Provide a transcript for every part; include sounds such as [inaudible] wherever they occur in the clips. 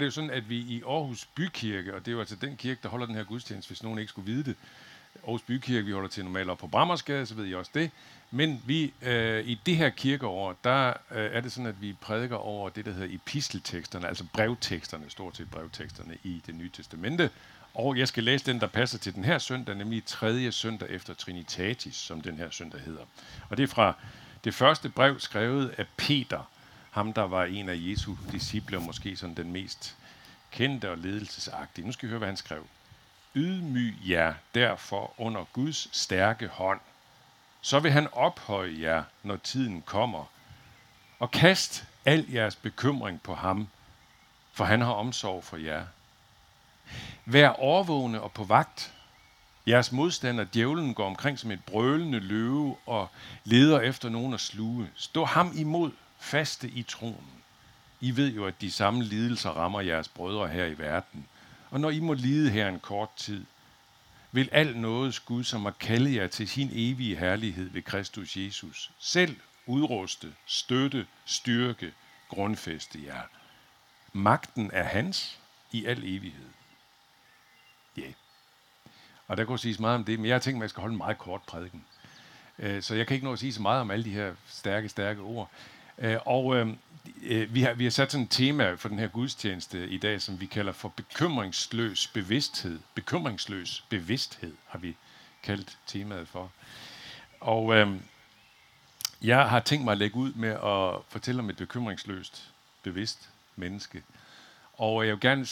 Det er jo sådan, at vi i Aarhus Bykirke, og det er jo altså den kirke, der holder den her gudstjeneste, hvis nogen ikke skulle vide det, Aarhus Bykirke, vi holder til normalt op på Brammersgade, så ved I også det. Men vi, øh, i det her kirkeår, der øh, er det sådan, at vi prædiker over det, der hedder epistelteksterne, altså brevteksterne, stort set brevteksterne i det nye testamente. Og jeg skal læse den, der passer til den her søndag, nemlig tredje søndag efter Trinitatis, som den her søndag hedder. Og det er fra det første brev skrevet af Peter, ham der var en af Jesu disciple, og måske sådan den mest kendte og ledelsesagtige. Nu skal vi høre, hvad han skrev. Ydmyg jer derfor under Guds stærke hånd. Så vil han ophøje jer, når tiden kommer. Og kast al jeres bekymring på ham, for han har omsorg for jer. Vær overvågne og på vagt. Jeres modstander, djævlen, går omkring som et brølende løve og leder efter nogen at sluge. Stå ham imod, faste i troen. I ved jo, at de samme lidelser rammer jeres brødre her i verden. Og når I må lide her en kort tid, vil al noget Gud, som har kaldet jer til sin evige herlighed ved Kristus Jesus, selv udruste, støtte, styrke, grundfæste jer. Magten er hans i al evighed. Ja. Yeah. Og der kunne siges meget om det, men jeg har tænkt mig, at jeg skal holde en meget kort prædiken. Øh, så jeg kan ikke nå at sige så meget om alle de her stærke, stærke ord. Øh, og øh, øh, vi, har, vi har sat sådan et tema for den her gudstjeneste i dag, som vi kalder for bekymringsløs bevidsthed. Bekymringsløs bevidsthed har vi kaldt temaet for. Og øh, jeg har tænkt mig at lægge ud med at fortælle om et bekymringsløst bevidst menneske. Og jeg vil gerne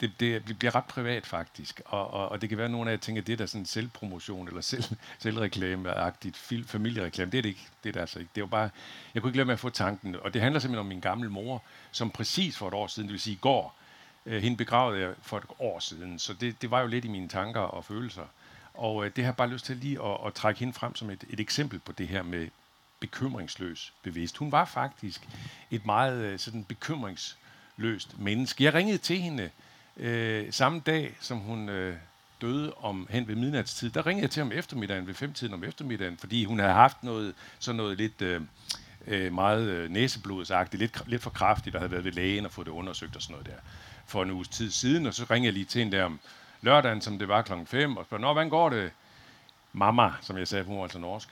det, det bliver ret privat faktisk, og, og, og det kan være, at nogle af jer tænker, at det er sådan selvpromotion eller selv, [laughs] selvreklame-agtigt familiereklame. Det er det ikke. Det er det altså ikke. Det er jo bare, jeg kunne ikke lade med at få tanken, og det handler simpelthen om min gamle mor, som præcis for et år siden, det vil sige i går, øh, hende begravede jeg for et år siden, så det, det var jo lidt i mine tanker og følelser. Og øh, det har jeg bare lyst til lige at, at trække hende frem som et, et eksempel på det her med bekymringsløs bevidst. Hun var faktisk et meget øh, sådan bekymringsløst menneske. Jeg ringede til hende øh, Øh, samme dag, som hun øh, døde om hen ved midnatstid, der ringede jeg til ham eftermiddagen, ved femtiden om eftermiddagen, fordi hun havde haft noget, sådan noget lidt øh, øh, meget øh, næseblodsagtigt, lidt, lidt for kraftigt, og havde været ved lægen og fået det undersøgt og sådan noget der, for en uges tid siden, og så ringede jeg lige til hende der om lørdagen, som det var klokken 5, og spurgte, Nå, hvordan går det? Mamma, som jeg sagde, hun var altså norsk,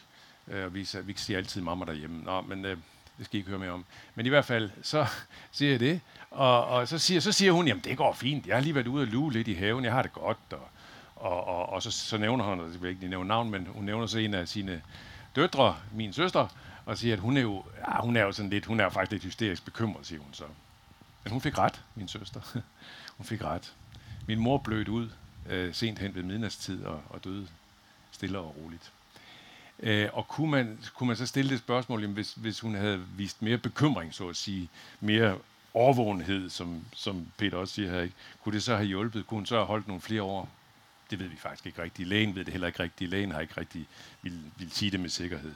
øh, og vi, vi siger altid mamma derhjemme. Nå, men øh, det skal I ikke høre mere om. Men i hvert fald, så [laughs] siger jeg det, og, og så, siger, så siger hun, jamen det går fint, jeg har lige været ude og luge lidt i haven, jeg har det godt, og, og, og, og så, så nævner hun, og jeg vil ikke nævne navn, men hun nævner så en af sine døtre, min søster, og siger, at hun er jo, ja, hun er jo sådan lidt, hun er faktisk lidt hysterisk bekymret, siger hun så. Men hun fik ret, min søster. [laughs] hun fik ret. Min mor blødte ud øh, sent hen ved midnatstid og, og døde stille og roligt. Øh, og kunne man, kunne man så stille det spørgsmål, jamen, hvis, hvis hun havde vist mere bekymring, så at sige, mere overvågenhed, som, som Peter også siger her, ikke? kunne det så have hjulpet? Kunne hun så have holdt nogle flere år? Det ved vi faktisk ikke rigtigt. Lægen ved det heller ikke rigtigt. Lægen har ikke rigtig vil, vil sige det med sikkerhed.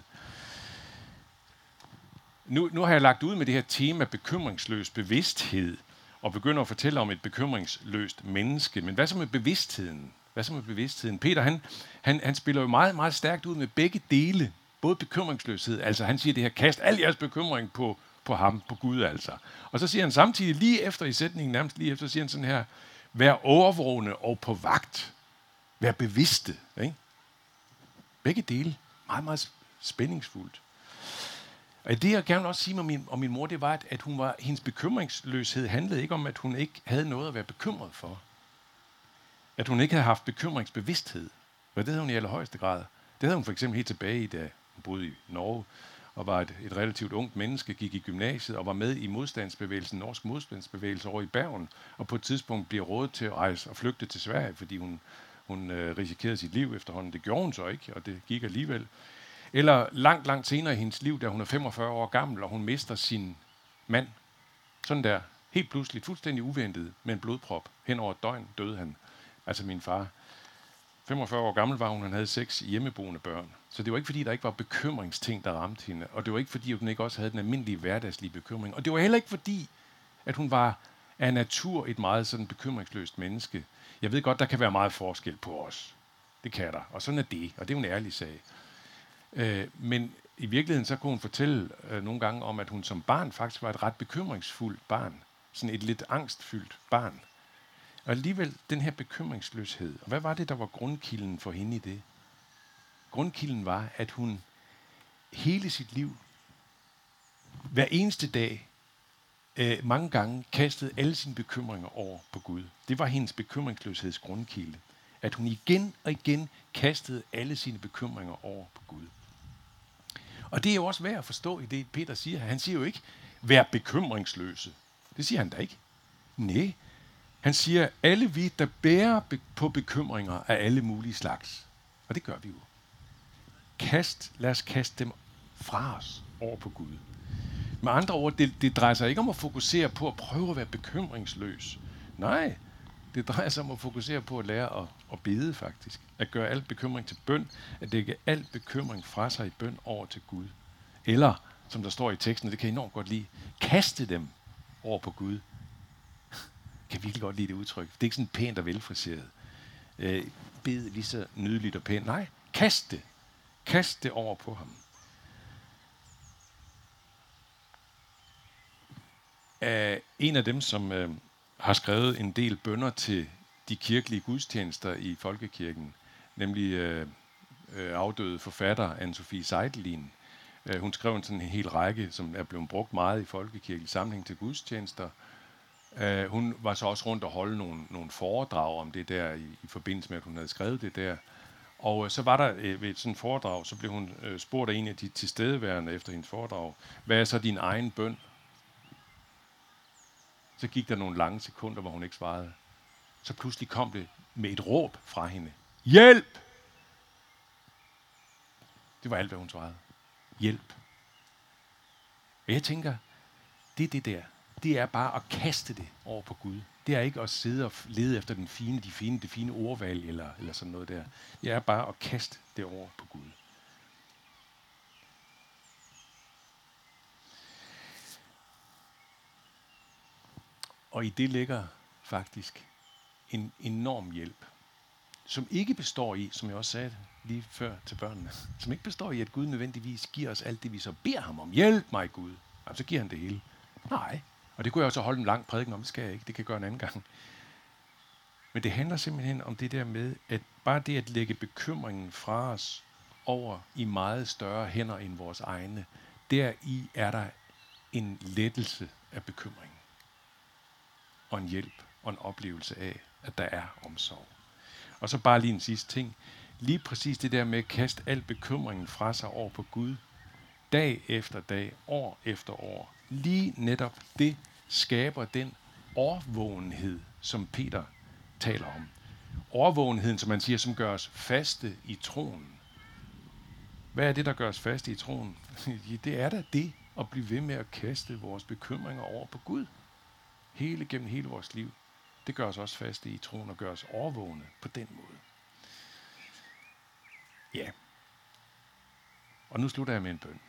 Nu, nu har jeg lagt ud med det her tema bekymringsløs bevidsthed, og begynder at fortælle om et bekymringsløst menneske. Men hvad så med bevidstheden? Hvad så med bevidstheden? Peter, han, han, han spiller jo meget, meget stærkt ud med begge dele. Både bekymringsløshed, altså han siger det her, kast al jeres bekymring på, på ham, på Gud altså. Og så siger han samtidig, lige efter i sætningen, nærmest lige efter, så siger han sådan her, vær overvågne og på vagt. Vær bevidste. Ikke? Begge dele. Meget, meget spændingsfuldt. Og det, jeg gerne vil også sige om min, om min mor, det var, at, at hun var, hendes bekymringsløshed handlede ikke om, at hun ikke havde noget at være bekymret for at hun ikke havde haft bekymringsbevidsthed. Og det havde hun i allerhøjeste grad. Det havde hun for eksempel helt tilbage, i, da hun boede i Norge, og var et, et relativt ungt menneske, gik i gymnasiet og var med i modstandsbevægelsen, norsk modstandsbevægelse over i Bergen, og på et tidspunkt bliver rådet til at rejse og flygte til Sverige, fordi hun, hun øh, risikerede sit liv efterhånden. Det gjorde hun så ikke, og det gik alligevel. Eller langt, langt senere i hendes liv, da hun er 45 år gammel, og hun mister sin mand. Sådan der, helt pludseligt, fuldstændig uventet, med en blodprop. Hen over et døgn døde han altså min far. 45 år gammel var hun, han havde seks hjemmeboende børn. Så det var ikke fordi, der ikke var bekymringsting, der ramte hende. Og det var ikke fordi, hun ikke også havde den almindelige hverdagslige bekymring. Og det var heller ikke fordi, at hun var af natur et meget sådan bekymringsløst menneske. Jeg ved godt, der kan være meget forskel på os. Det kan der. Og sådan er det. Og det er jo en ærlig sag. Øh, men i virkeligheden så kunne hun fortælle øh, nogle gange om, at hun som barn faktisk var et ret bekymringsfuldt barn. sådan et lidt angstfyldt barn. Og alligevel den her bekymringsløshed. Og hvad var det, der var grundkilden for hende i det? Grundkilden var, at hun hele sit liv, hver eneste dag, øh, mange gange kastede alle sine bekymringer over på Gud. Det var hendes bekymringsløsheds grundkilde. At hun igen og igen kastede alle sine bekymringer over på Gud. Og det er jo også værd at forstå i det, Peter siger. Han siger jo ikke, vær bekymringsløse. Det siger han da ikke. Nej, han siger, alle vi, der bærer på bekymringer af alle mulige slags. Og det gør vi jo. Kast, lad os kaste dem fra os over på Gud. Med andre ord, det, det drejer sig ikke om at fokusere på at prøve at være bekymringsløs. Nej, det drejer sig om at fokusere på at lære at, at bede faktisk. At gøre al bekymring til bøn. At lægge al bekymring fra sig i bøn over til Gud. Eller, som der står i teksten, det kan jeg enormt godt lide, kaste dem over på Gud. Jeg kan virkelig godt lide det udtryk. Det er ikke sådan pænt og velfriseret. Øh, bed lige så nydeligt og pænt. Nej, kast det. Kast det over på ham. Uh, en af dem, som øh, har skrevet en del bønder til de kirkelige gudstjenester i folkekirken, nemlig øh, øh, afdøde forfatter Anne-Sophie Seidelin. Uh, hun skrev en sådan en hel række, som er blevet brugt meget i folkekirkelig sammenhæng til gudstjenester. Uh, hun var så også rundt og holde nogle, nogle foredrag om det der, i, i forbindelse med, at hun havde skrevet det der. Og øh, så var der øh, ved et sådan foredrag, så blev hun øh, spurgt af en af de tilstedeværende efter hendes foredrag, hvad er så din egen bøn? Så gik der nogle lange sekunder, hvor hun ikke svarede. Så pludselig kom det med et råb fra hende. Hjælp! Det var alt, hvad hun svarede. Hjælp. Og jeg tænker, det er det der. Det er bare at kaste det over på Gud. Det er ikke at sidde og lede efter den fine, de fine, det fine ordvalg eller, eller sådan noget der. Det er bare at kaste det over på Gud. Og i det ligger faktisk en enorm hjælp, som ikke består i, som jeg også sagde lige før til børnene, som ikke består i, at Gud nødvendigvis giver os alt det, vi så beder ham om. Hjælp mig, Gud. Jamen, så giver han det hele. Nej, og det kunne jeg også holde en lang prædiken om, det skal jeg ikke, det kan jeg gøre en anden gang. Men det handler simpelthen om det der med, at bare det at lægge bekymringen fra os over i meget større hænder end vores egne, der i er der en lettelse af bekymringen. Og en hjælp og en oplevelse af, at der er omsorg. Og så bare lige en sidste ting. Lige præcis det der med at kaste al bekymringen fra sig over på Gud, dag efter dag, år efter år. Lige netop det skaber den årvågenhed, som Peter taler om. Årvågenheden, som man siger, som gør os faste i troen. Hvad er det, der gør os faste i troen? [laughs] det er da det at blive ved med at kaste vores bekymringer over på Gud. Hele gennem hele vores liv. Det gør os også faste i troen og gør os overvågne på den måde. Ja. Og nu slutter jeg med en bøn.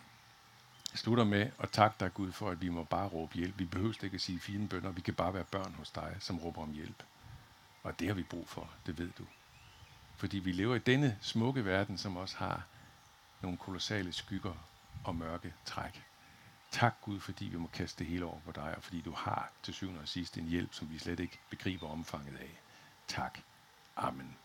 Jeg slutter med at takke dig, Gud, for at vi må bare råbe hjælp. Vi behøver ikke at sige fine bønder. Vi kan bare være børn hos dig, som råber om hjælp. Og det har vi brug for, det ved du. Fordi vi lever i denne smukke verden, som også har nogle kolossale skygger og mørke træk. Tak Gud, fordi vi må kaste det hele over på dig, og fordi du har til syvende og sidst en hjælp, som vi slet ikke begriber omfanget af. Tak. Amen.